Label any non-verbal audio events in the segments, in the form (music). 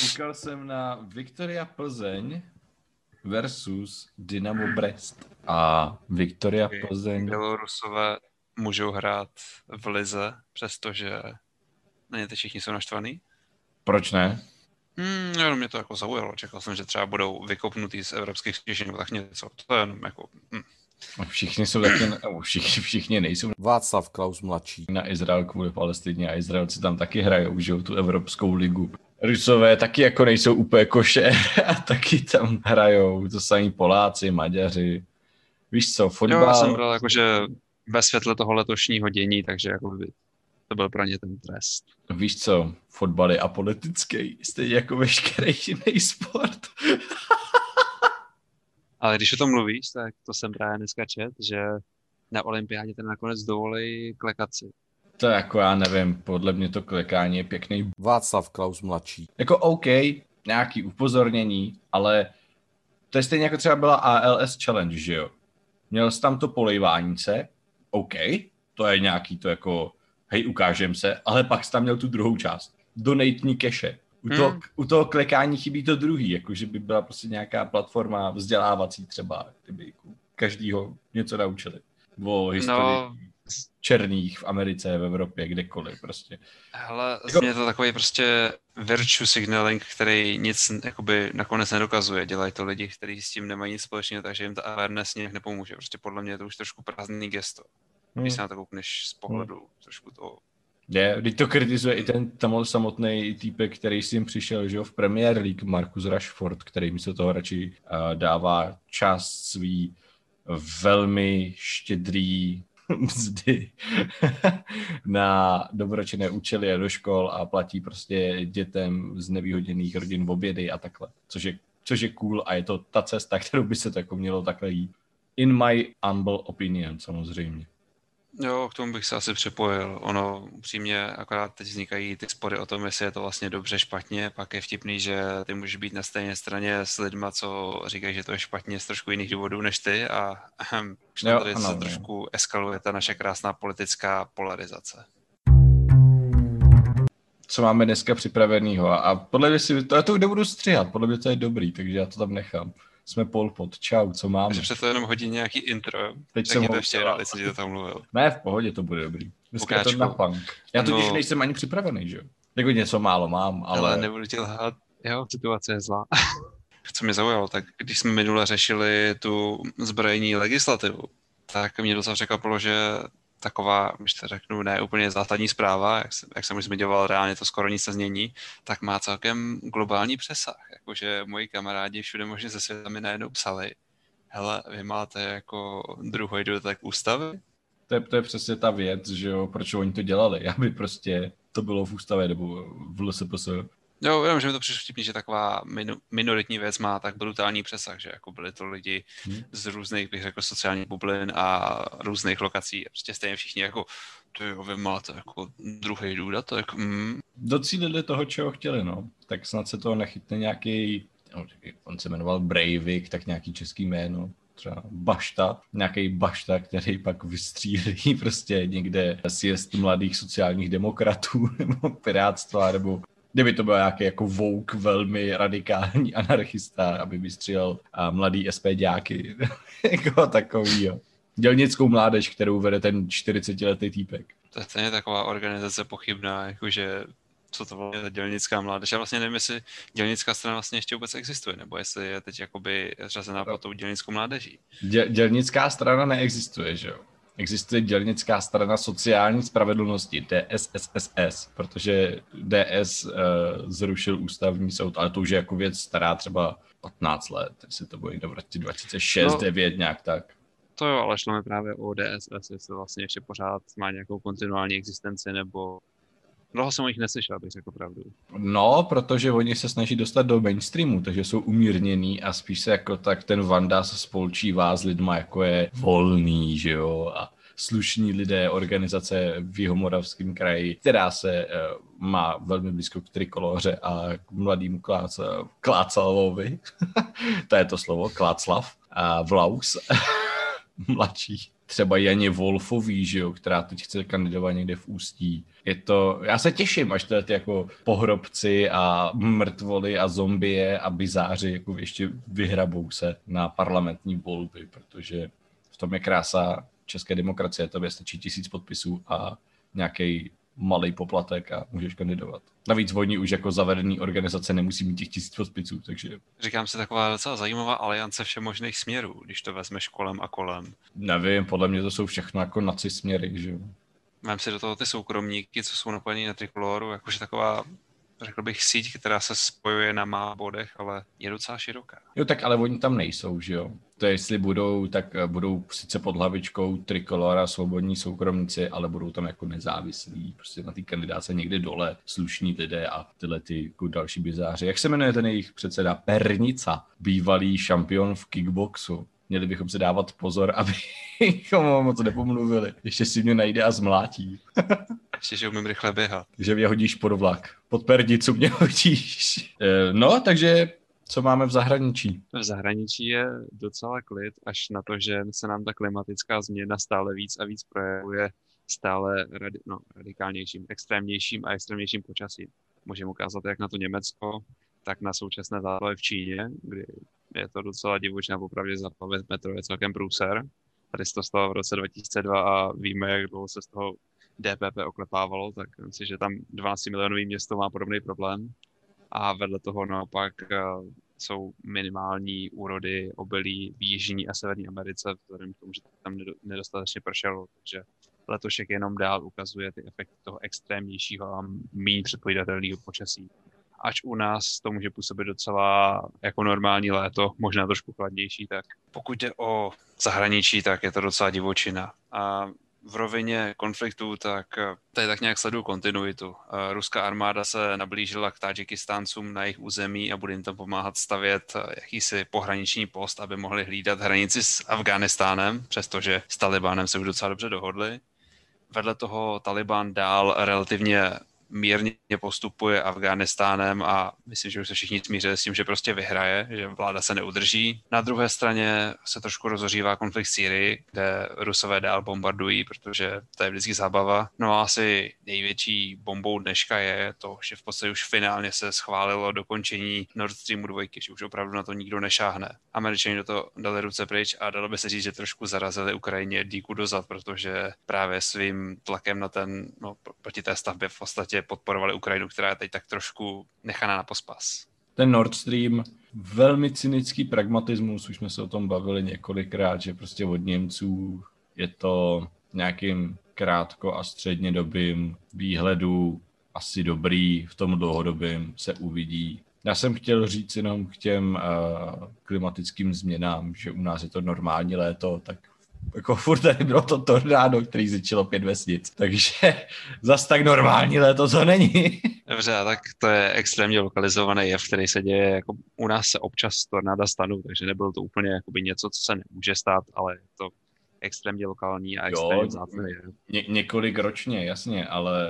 Koukal jsem na Viktoria Plzeň versus Dynamo Brest. A Viktoria Plzeň... Bělorusové můžou hrát v lize, přestože není to všichni jsou naštvaný. Proč ne? Hmm, jenom mě to jako zaujalo. Čekal jsem, že třeba budou vykopnutý z evropských soutěží nebo tak něco. To je jenom jako... Hm. Všichni jsou taky, nebo všichni, všichni nejsou Václav Klaus mladší. na Izrael kvůli Palestině a Izraelci tam taky hrajou, že tu Evropskou ligu. Rusové taky jako nejsou úplně koše (laughs) a taky tam hrajou, to samý Poláci, Maďaři. Víš co, Jo, já fotbal, jsem bral jako, že ve světle toho letošního dění, takže jako by to byl pro ně ten trest. víš co, fotbal je apolitický, stejně jako veškerý jiný sport. (laughs) Ale když o tom mluvíš, tak to jsem právě dneska čet, že na olympiádě ten nakonec dovolí klekat si. To jako já nevím, podle mě to klikání je pěkný. Václav Klaus mladší. Jako OK, nějaký upozornění, ale to je stejně jako třeba byla ALS Challenge, že jo? Měl jsi tam to polejvání se, OK, to je nějaký to jako, hej, ukážem se, ale pak jsi tam měl tu druhou část. Donate me keše. U, Hmm. toho, u toho klikání chybí to druhý, jako že by byla prostě nějaká platforma vzdělávací třeba, kdyby každýho něco naučili. O historii No, černých v Americe, v Evropě, kdekoliv prostě. hele, Jako- je to takový prostě virtue signaling, který nic jakoby nakonec nedokazuje. Dělají to lidi, kteří s tím nemají nic společného, takže jim ta awareness nějak nepomůže. Prostě podle mě je to už trošku prázdný gesto. Když se na to koukneš z pohledu trošku toho Je, teď to kritizuje i ten tam samotný týpek, který s tím přišel, že jo, v Premier League, Marcus Rashford, který místo toho radši uh, dává část svý velmi štědrý (laughs) mzdy (laughs) na dobročinné účely a do škol a platí prostě dětem z nevýhodněných rodin v obědy a takhle, což je, což je cool a je to ta cesta, (laughs) kterou by se to jako mělo takhle jít. In my humble opinion, samozřejmě. Jo, k tomu bych se asi připojil. Ono upřímně, akorát teď vznikají ty spory o tom, jestli je to vlastně dobře, špatně. Pak je vtipný, že ty můžeš být na stejné straně s lidma, co říkají, že to je špatně z trošku jiných důvodů než ty a už Jo, tady ano, se no. trošku eskaluje ta naše krásná politická polarizace. co máme dneska připravenýho. A- A podle mě si, to já to nebudu stříhat, podle mě to je dobrý, takže já to tam nechám. Jsme Polpot, čau, co máme? Takže přesto jenom hodí nějaký intro. Teď jsem Řekni ho to ještě jsem ti to tam mluvil. Ne, v pohodě to bude dobrý. Dneska je to na punk. Já totiž No. nejsem ani připravený, že jo? Jako něco málo mám, ale... Ale nebudu ti lhát, jo, situace je zlá. (laughs) Co mě zaujalo, tak když jsme minule řešili tu zbrojní legislativu, tak mě docela překvapilo, že taková, když to řeknu, ne úplně zásadní zpráva, jak, jsem, jak jsem už zmiňoval, reálně to skoro nic nezmění, tak má celkem globální přesah. Jakože moji kamarádi všude možně ze světa mi najednou psali, hele, vy máte jako druhý dodatek ústavy? To je, to je přesně ta věc, že jo, proč oni to dělali, (laughs) aby prostě to bylo v ústavě nebo v LSPS. Jo, jenom, že mi to přišlo vtipný, že taková minoritní věc má tak brutální přesah, že jako byli to lidi Hmm. z různých, bych řekl, sociálních bublin a různých lokací. A prostě stejně všichni jako, ty jo, vy máte jako druhý důdatek, mm. Docílili toho, čeho chtěli, no. Tak snad se toho nechytne nějaký, no, on se jmenoval Breivik, tak nějaký český jméno, třeba Bašta, nějaký Bašta, který pak vystřílí (laughs) prostě někde sjezd mladých sociálních demokratů nebo pirátstva, nebo kdyby to byl nějaký jako vouk velmi radikální (laughs) anarchista, aby vystřílel a mladý SPďáky, (laughs) jako takovýho. Dělnickou mládež, kterou vede ten 40-letý týpek. to je stejně taková organizace pochybná, jakože co to vlastně dělnická mládež. Já vlastně nevím, jestli dělnická strana vlastně ještě vůbec existuje, nebo jestli je teď jakoby řazená pod tou dělnickou mládeží. Děl, dělnická strana neexistuje, že jo? Existuje dělnická strana sociální spravedlnosti, DSSSS, protože DS uh, zrušil ústavní soud, ale to už je jako věc stará třeba 15 let, jestli to bude někde v roce 2006, No. 9 nějak tak. To jo, ale šlo mi právě o DSS, jestli vlastně ještě pořád má nějakou kontinuální existenci, nebo dlouho jsem o nich neslyšel, abych řekl pravdu. No, protože oni se snaží dostat do mainstreamu, takže jsou umírněný a spíš se jako tak ten Vanda se spolčívá s lidma, jako je volný, že jo, a slušní lidé, organizace v Jihomoravském kraji, která se uh, má velmi blízko k trikoloře a k mladým Kláca, Klácalovi, (laughs) to je to slovo, Kláclav, a Vlaus. (laughs) (laughs) mladší. Třeba Janě Wolfový, že jo, která teď chce kandidovat někde v Ústí. Je to, já se těším, až to ty jako pohrobci a mrtvoly a zombie a bizáři jako ještě vyhrabou se na parlamentní volby, protože v tom je krása české demokracie, to stačí tisíc podpisů a nějaký malý poplatek a můžeš kandidovat. Navíc oni už jako zavedený organizace nemusí mít těch tisíc podpisů, takže... Říkám si taková docela zajímavá aliance všemožných směrů, když to vezmeš kolem a kolem. Nevím, podle mě to jsou všechno jako naci směry, že jo. Mám si do toho ty soukromníky, co jsou napojení na trikoloru, jakože taková řekl bych, síť, která se spojuje na má bodech, ale je docela široká. Jo, tak ale oni tam nejsou, že jo? To je, jestli budou, tak eh, budou sice pod hlavičkou Trikolora svobodní soukromníci, ale budou tam jako nezávislí, prostě na té kandidáce někde dole, slušní lidé a tyhle ty jako další bizáři. Jak se jmenuje ten jejich předseda? Pernica, bývalý šampion v kickboxu. Měli bychom si dávat pozor, (laughs) abychom ho moc nepomluvili. Ještě si mě najde a zmlátí. (laughs) Ještě, že umím rychle běhat. že mě hodíš pod vlak. Pod perdicu mě (laughs) hodíš. Eh, no, takže co máme v zahraničí? V zahraničí je docela klid, až na to, že se nám ta klimatická změna stále víc a víc projevuje stále radi, no, radikálnějším, extrémnějším a extrémnějším počasím. Můžeme ukázat jak na to Německo, tak na současné záplavy v Číně, kdy je to docela divočná, popravdě záplavy metro je celkem průser. Tady se to stalo v roce 2002 a víme, jak dlouho se z toho DPP oklepávalo, tak myslím že tam 12 milionový město má podobný problém. A vedle toho naopak eh, jsou minimální úrody obilí v Jižní a Severní Americe, vzhledem k tomu, že tam nedostatečně pršelo. Takže letošek jenom dál ukazuje ty efekty toho extrémnějšího a méně předpovídatelného počasí. Ač u nás to může působit docela jako normální léto, možná trošku chladnější, tak pokud jde o zahraničí, tak je to docela divočina. A v rovině konfliktu, tak eh, tady tak nějak sleduju kontinuitu. Eh, ruská armáda se nablížila k Tadžikistáncům na jejich území a bude jim tam pomáhat stavět eh, jakýsi pohraniční post, aby mohli hlídat hranici s Afghánistánem, přestože s Talibánem se už docela dobře dohodli. Vedle toho Taliban dál relativně mírně postupuje Afghánistánem a myslím, že už se všichni smířili s tím, že prostě vyhraje, že vláda se neudrží. Na druhé straně se trošku rozořívá konflikt v Sýrii, kde Rusové dál bombardují, protože to je vždycky zábava. No a asi největší bombou dneška je to, že v podstatě už finálně se schválilo dokončení Nord Streamu 2, že už opravdu na to nikdo nešáhne. Američani do toho dali ruce pryč a dalo by se říct, že trošku zarazili Ukrajině díku dozad, protože právě svým tlakem na ten, no, proti té stavbě v podstatě podporovali Ukrajinu, která je teď tak trošku nechaná na pospas. Ten Nord Stream, velmi cynický pragmatismus, už jsme se o tom bavili několikrát, že prostě od Němců je to nějakým krátko a středně dobým výhledu asi dobrý, v tom dlouhodobém se uvidí. Já jsem chtěl říct jenom k těm uh, klimatickým změnám, že u nás je to normální léto, tak jako furt tady bylo to tornádo, který zničilo pět vesnic, takže (laughs) zas tak normální léto to není. (laughs) Dobře, tak to je extrémně lokalizovaný jev, který se děje, jako u nás se občas tornáda stanou, takže nebylo to úplně jakoby něco, co se nemůže stát, ale je to extrémně lokální a extrémně vzácný. Ně- několik ročně, jasně, ale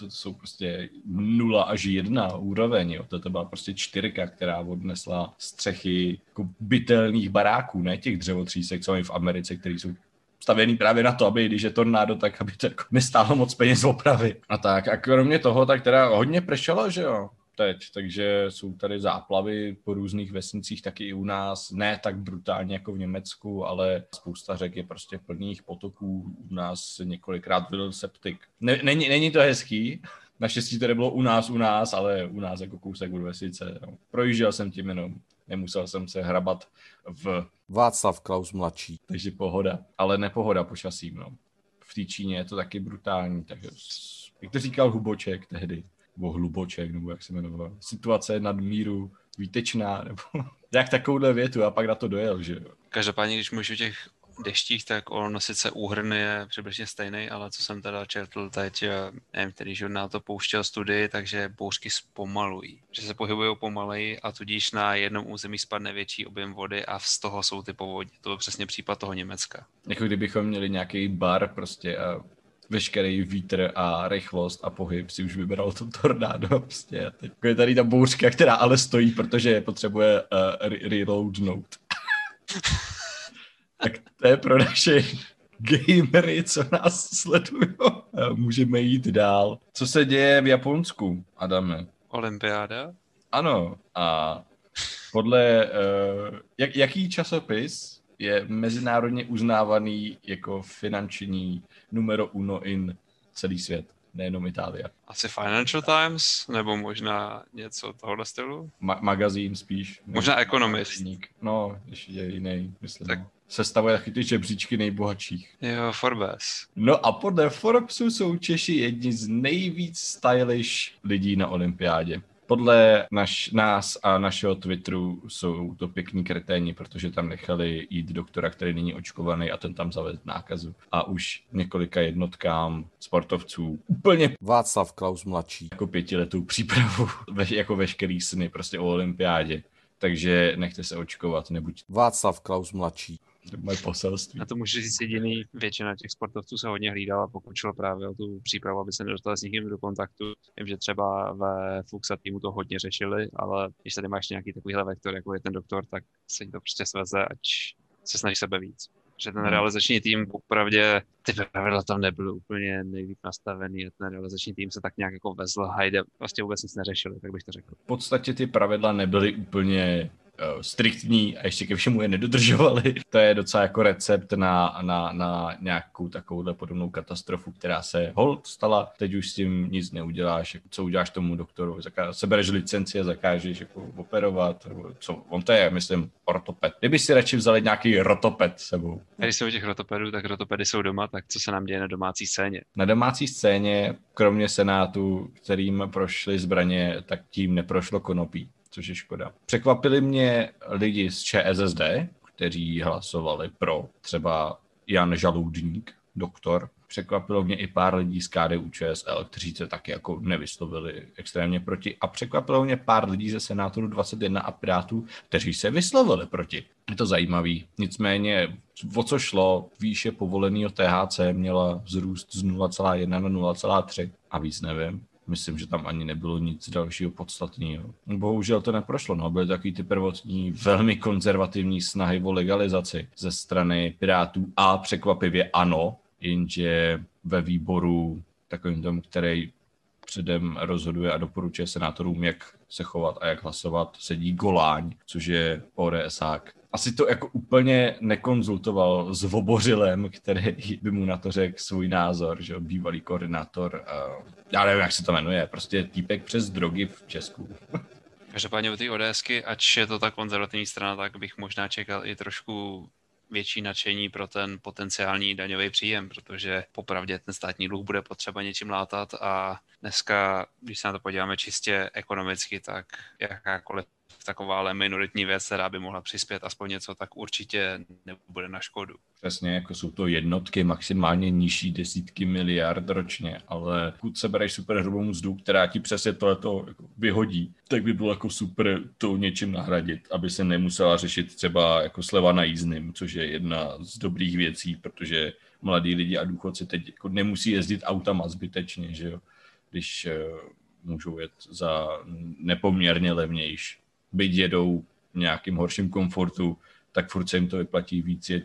to jsou prostě nula až jedna úroveň, jo. To byla prostě čtyřka, která odnesla střechy jako bytelných baráků, ne těch dřevotřísek, co mají v Americe, které jsou stavěný právě na to, aby když je tornádo, tak aby to jako nestálo moc peněz opravy. A tak, a kromě toho, tak teda hodně pršelo, že jo teď, takže jsou tady záplavy po různých vesnicích, taky i u nás, ne tak brutálně jako v Německu, ale spousta řek je prostě plných potoků, u nás několikrát byl septik. Není, není to hezký, Naštěstí to nebylo u nás, u nás, ale u nás jako kousek od vesnice. No. Projížděl jsem tím jenom, nemusel jsem se hrabat v... Václav Klaus mladší. Takže pohoda, ale nepohoda počasím, no. V té Číně je to taky brutální, takže jak to říkal Huboček tehdy, nebo hluboček, nebo jak se jmenoval. Situace nad míru výtečná, (laughs) nebo jak takovouhle větu a pak na to dojel, že jo. Každopádně, když můžu těch deštích, tak on sice úhrn je přibližně stejný, ale co jsem teda četl teď, eh, nevím, který žurnál to pouštěl studii, takže bouřky zpomalují. Že se pohybují pomaleji a tudíž na jednom území spadne větší objem vody a z toho jsou ty povodně. To byl přesně případ toho Německa. Jako kdybychom měli nějaký bar prostě a veškerý vítr a rychlost a pohyb si už vybral to tornádo. Prostě. Teď je tady ta bouřka, která ale stojí, protože potřebuje uh, reloadnout. tak to je pro naše gamery, co nás sledují. Můžeme jít dál. Co se děje v Japonsku, Adame? Olympiáda? Ano, a podle, uh, jak, jaký časopis je mezinárodně uznávaný jako finanční numero uno in celý svět, nejenom Itálie? Asi Financial Times, nebo možná něco tohohle stylu? Ma- magazín spíš. Možná Economist. No, ještě je jiný, myslím. Tak- Tak. Sestavuje taky ty žebříčky nejbohatších. Jo, Forbes. No a podle Forbesu jsou Češi jedni z nejvíc stylish lidí na olympiádě. Podle naš, nás a našeho Twitteru jsou to pěkní kreténi, protože tam nechali jít doktora, který není očkovaný a ten tam zaved nákazu. A už několika jednotkám sportovců úplně Václav Klaus mladší. jako pětiletou přípravu, (laughs) ve, jako veškerý sny prostě o olympiádě. Takže nechte se očkovat, nebuď Václav Klaus mladší. To je moje poselství. Na to můžu říct jediný, většina těch sportovců se hodně hlídala, pokud šlo právě o tu přípravu, aby se nedostali s někým do kontaktu. Vím, že třeba ve Fuxa týmu to hodně řešili, ale když tady máš nějaký takovýhle vektor, jako je ten doktor, tak se to prostě sveze, ať se snaží sebe víc. Že ten Hmm. realizační tým, opravdě ty pravidla tam nebyly úplně nejlíp nastavený, a ten realizační tým se tak nějak jako vezl, hajde, vlastně vůbec nic neřešili, tak bych to řekl. v podstatě ty pravidla nebyly úplně striktní a ještě ke všemu je nedodržovali. (laughs) To je docela jako recept na, na, na nějakou takovouhle podobnou katastrofu, která se hold stala. Teď už s tím nic neuděláš. Co uděláš tomu doktoru? Zaká- sebereš licenci a zakážeš jako operovat? Co? On to je, myslím, ortoped. Kdyby si radši vzali nějaký rotoped sebou. Když jsou u těch rotopedů, tak rotopedy jsou doma, tak co se nám děje na domácí scéně? Na domácí scéně, kromě Senátu, kterým prošly zbraně, tak tím neprošlo konopí, což je škoda. Překvapili mě lidi z ČSSD, kteří hlasovali pro třeba Jan Žaludník, doktor. Překvapilo mě i pár lidí z KDU ČSL, kteří se taky jako nevyslovili extrémně proti. A překvapilo mě pár lidí ze Senátu 21 a Pirátů, kteří se vyslovili proti. Je to zajímavý. Nicméně, o co šlo, výše povoleného THC měla vzrůst z 0,1 na 0,3 a víc nevím. Myslím, že tam ani nebylo nic dalšího podstatného. Bohužel to neprošlo. No. Byly takový ty prvotní velmi konzervativní snahy o legalizaci ze strany Pirátů a překvapivě ano, jenže ve výboru takovým tom, který předem rozhoduje a doporučuje senátorům, jak se chovat a jak hlasovat, sedí Goláň, což je ODSák. Asi to jako úplně nekonzultoval s Vobořilem, který by mu na to řekl svůj názor, že bývalý koordinátor, uh, já nevím, jak se to jmenuje, prostě týpek přes drogy v Česku. Každopádně u té ODSky, ač je to ta konzervativní strana, tak bych možná čekal i trošku větší nadšení pro ten potenciální daňový příjem, protože popravdě ten státní dluh bude potřeba něčím látat a dneska, když se na to podíváme čistě ekonomicky, tak jakákoliv takováhle minoritní věc, která by mohla přispět aspoň něco, tak určitě nebude na škodu. Přesně, jako jsou to jednotky, maximálně nižší desítky miliard ročně, ale pokud se bereš super hrubou mzdu, která ti přesně tohleto jako vyhodí, tak by bylo jako super to něčím nahradit, aby se nemusela řešit třeba jako sleva na jízdným, což je jedna z dobrých věcí, protože mladí lidi a důchodci teď jako nemusí jezdit autama zbytečně, že jo, když uh, můžou jet za nepoměrně levnější. Byť jedou v nějakým horším komfortu, tak furt se jim to vyplatí víc jet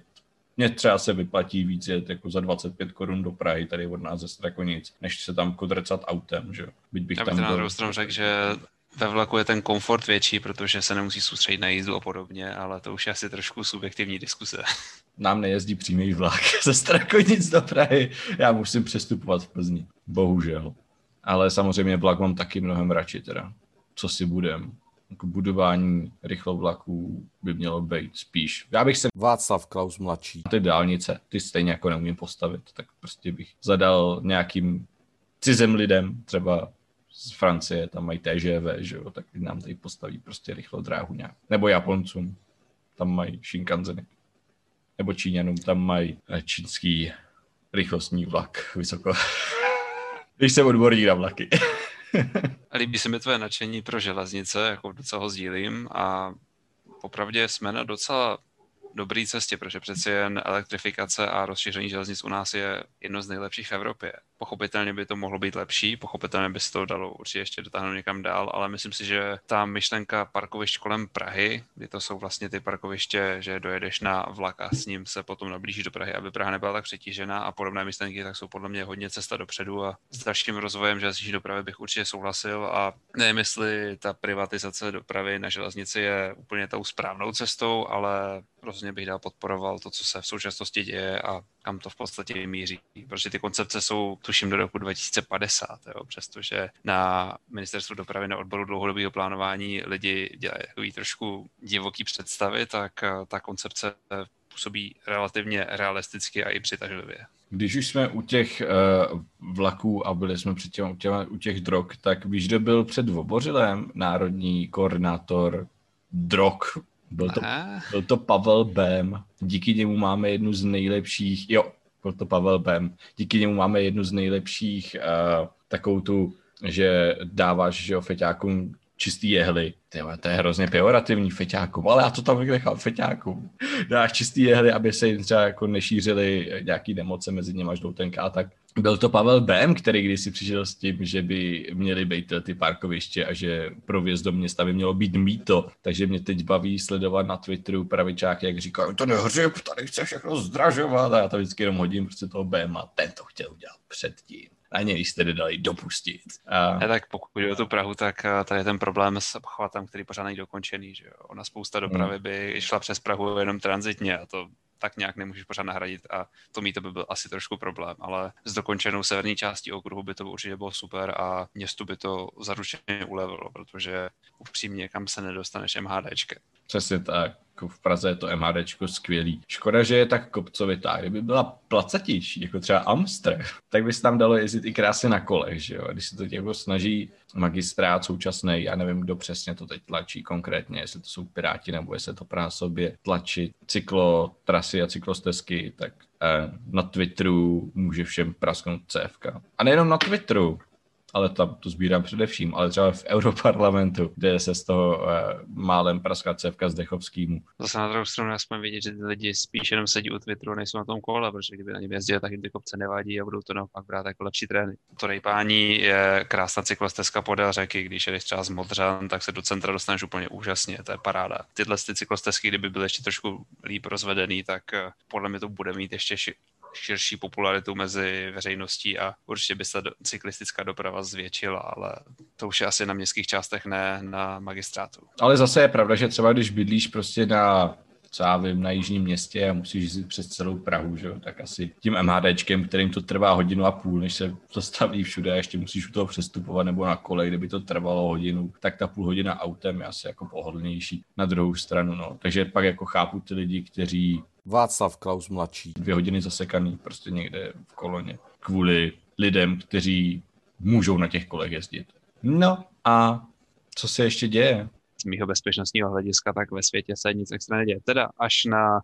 mně třeba se vyplatí víc jet jako za 25 korun do Prahy, tady od nás ze Strakonic, než se tam kodrcat autem, že. Byť bych Já bych tam na byl- druhou stranu řekl, že ve vlaku je ten komfort větší, protože se nemusí soustředit na jízdu a podobně, ale to už je asi trošku subjektivní diskuse. (laughs) Nám nejezdí přímý vlak (laughs) ze Strakonic do Prahy, já musím přestupovat v Plzni, bohužel. Ale samozřejmě vlak mám taky mnohem radši teda, co si budem. Jako budování rychlovlaků by mělo být spíš. Já bych se Václav Klaus mladší. ty dálnice, ty stejně jako neumím postavit, tak prostě bych zadal nějakým cizem lidem, třeba z Francie, tam mají TGV, že jo, tak nám tady postaví prostě rychlou dráhu nějak. Nebo Japoncům, tam mají Shinkanzeny. Nebo Číňanům, tam mají čínský rychlostní vlak vysoko. (laughs) Když jsem odborník na vlaky. (laughs) Líbí se mi tvoje nadšení pro železnice, jako docela ho sdílím a popravdě jsme na docela dobré cestě, protože přeci jen elektrifikace a rozšíření železnic u nás je jedno z nejlepších v Evropě. Pochopitelně by to mohlo být lepší, pochopitelně by se to dalo určitě ještě dotáhnout někam dál, ale myslím si, že ta myšlenka parkovišť kolem Prahy, kdy to jsou vlastně ty parkoviště, že dojedeš na vlak a s ním se potom nablíží do Prahy, aby Praha nebyla tak přetížená a podobné myšlenky, tak jsou podle mě hodně cesta dopředu a s dalším rozvojem železniční dopravy bych určitě souhlasil a nevím, jestli ta privatizace dopravy na železnici je úplně tou správnou cestou, ale rozhodně bych dál podporoval to, co se v současnosti děje a kam to v podstatě míří. Protože ty koncepce jsou, tuším, do roku 2050, jo, přestože na ministerstvu dopravy na odboru dlouhodobého plánování lidi dělají takový trošku divoký představy, tak eh, ta koncepce působí relativně realisticky a i přitažlivě. Když už jsme u těch uh, vlaků a byli jsme před těma, těma, u těch drog, tak víš, kdo byl před Vobořilem národní koordinátor drog byl to, byl to Pavel Bem. Díky němu máme jednu z nejlepších, jo, byl to Pavel Bem. Díky němu máme jednu z nejlepších uh, takovou tu, že dáváš že jo, feťákům čistý jehly. Tyhle, to je hrozně pejorativní feťákům, ale já to tam nechám feťákům. Dáš čistý jehly, aby se jim třeba jako nešířily nějaký nemoce mezi něma žloutenka a tak. Byl to Pavel Bem, který když si přišel s tím, že by měly být ty parkoviště a že pro vjezd do města by mělo být mýto. Takže mě teď baví sledovat na Twitteru pravičák, jak říkají, to nehřib, tady chce všechno zdražovat. A já to vždycky jenom hodím prostě toho Bem a ten to chtěl udělat předtím a něj jste nedali dopustit. A... Ne, tak pokud jde o tu Prahu, tak eh, tady je ten problém s obchvatem, který pořád není dokončený. Že jo? Ona spousta dopravy hmm. by šla přes Prahu jenom tranzitně a to tak nějak nemůžeš pořád nahradit a to mít to by byl asi trošku problém, ale s dokončenou severní částí okruhu by to určitě bylo super a městu by to zaručeně ulevilo, protože upřímně kam se nedostaneš MHDčkem. Přesně tak jako v Praze je to MHDčko skvělý. Škoda, že je tak kopcovitá. Kdyby byla placatější, jako třeba Amster, tak by se tam dalo jezdit i krásně na kolech, že jo? Když se to jako snaží magistrát současný, já nevím, kdo přesně to teď tlačí konkrétně, jestli to jsou Piráti nebo jestli to právě sobě tlačí cyklo, trasy a cyklostezky, tak eh, na Twitteru může všem prasknout CFK. A nejenom na Twitteru, ale tam to sbírám především, ale třeba v Europarlamentu, kde se z toho uh, málem praská cevka z Dechovskýmu. Zase na druhou stranu aspoň vidět, že ty lidi spíš jenom sedí u Twitteru a nejsou na tom kole, protože kdyby na něm jezdili, tak jim ty kopce nevadí a budou to naopak brát jako lepší trénink. To rejpání je krásná cyklostezka podél řeky, když jdeš třeba z Modřan, tak se do centra dostaneš úplně úžasně, to je paráda. Tyhle ty cyklostezky, kdyby byly ještě trošku líp rozvedený, tak eh, podle mě to bude mít ještě širší popularitu mezi veřejností a určitě by se do, cyklistická doprava zvětšila, ale to už je asi na městských částech, ne na magistrátu. Ale zase je pravda, že třeba když bydlíš prostě na co já vím, na jižním městě a musíš jít přes celou Prahu, že jo? tak asi tím MHDčkem, kterým to trvá hodinu a půl, než se zastaví všude a ještě musíš u toho přestupovat nebo na kole, kdyby to trvalo hodinu, tak ta půl hodina autem je asi jako pohodlnější na druhou stranu. No. Takže pak jako chápu ty lidi, kteří Václav Klaus mladší. Dvě hodiny zasekaný prostě někde v koloně kvůli lidem, kteří můžou na těch kolech jezdit. No a co se ještě děje? Z mýho bezpečnostního hlediska tak ve světě se nic extra neděje. Teda až na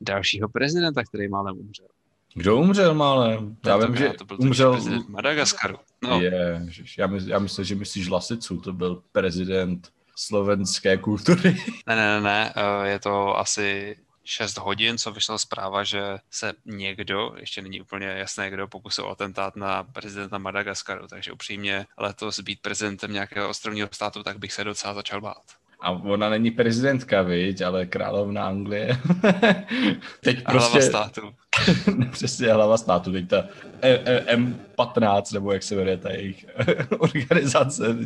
dalšího prezidenta, který málem umřel. Kdo umřel málem? Já vím, že to byl umřel... prezident Madagaskaru. No. Je, já, mysl, já myslím, že myslíš Lasicu, to byl prezident slovenské kultury. Ne, ne, ne, eh, je to asi 6 hodin, co vyšla zpráva, že se někdo, ještě není úplně jasné kdo, pokusil o atentát na prezidenta Madagaskaru, takže upřímně letos být prezidentem nějakého ostrovního státu, tak bych se docela začal bát. A ona není prezidentka, viď, ale královna Anglie. (laughs) teď a prostě... hlava státu. (laughs) Přesně, hlava státu. Teď ta e, e, M15, nebo jak se jmenuje ta jejich (laughs) organizace.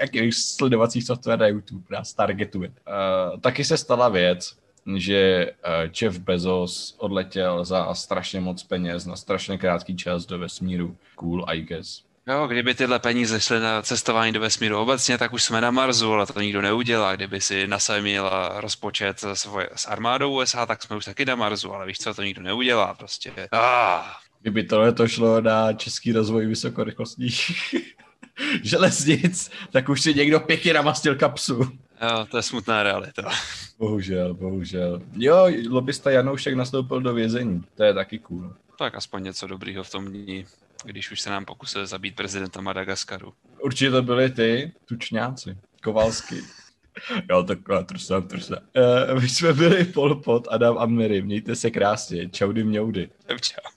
Jakých sledovacích software na YouTube nás targetuje. Uh, taky se stala věc, že eh, Jeff Bezos odletěl za strašně moc peněz na strašně krátký čas do vesmíru. Cool, I guess. Jo, kdyby tyhle peníze šly na cestování do vesmíru obecně, tak už jsme na Marsu, ale to nikdo neudělá. Kdyby si NASA měla rozpočet svoje, s armádou USA, tak jsme už taky na Marsu, ale víš co, to nikdo neudělá prostě. Ah. Kdyby tohle to šlo na český rozvoj vysokorychlostních (laughs) železnic, tak už si někdo pěkně namastil kapsu. Jo, to je smutná realita. Bohužel, bohužel. Jo, lobista Janoušek nastoupil do vězení. To je taky cool. Tak aspoň něco dobrýho v tom dní, když už se nám pokusil zabít prezidenta Madagaskaru. Určitě to byli ty, tučňáci, Kovalsky. (laughs) Jo, taková trusa, trusa. Uh, my jsme byli Polpot, Adam a Mary. Mějte se krásně. Čaudy mňoudy. Čau.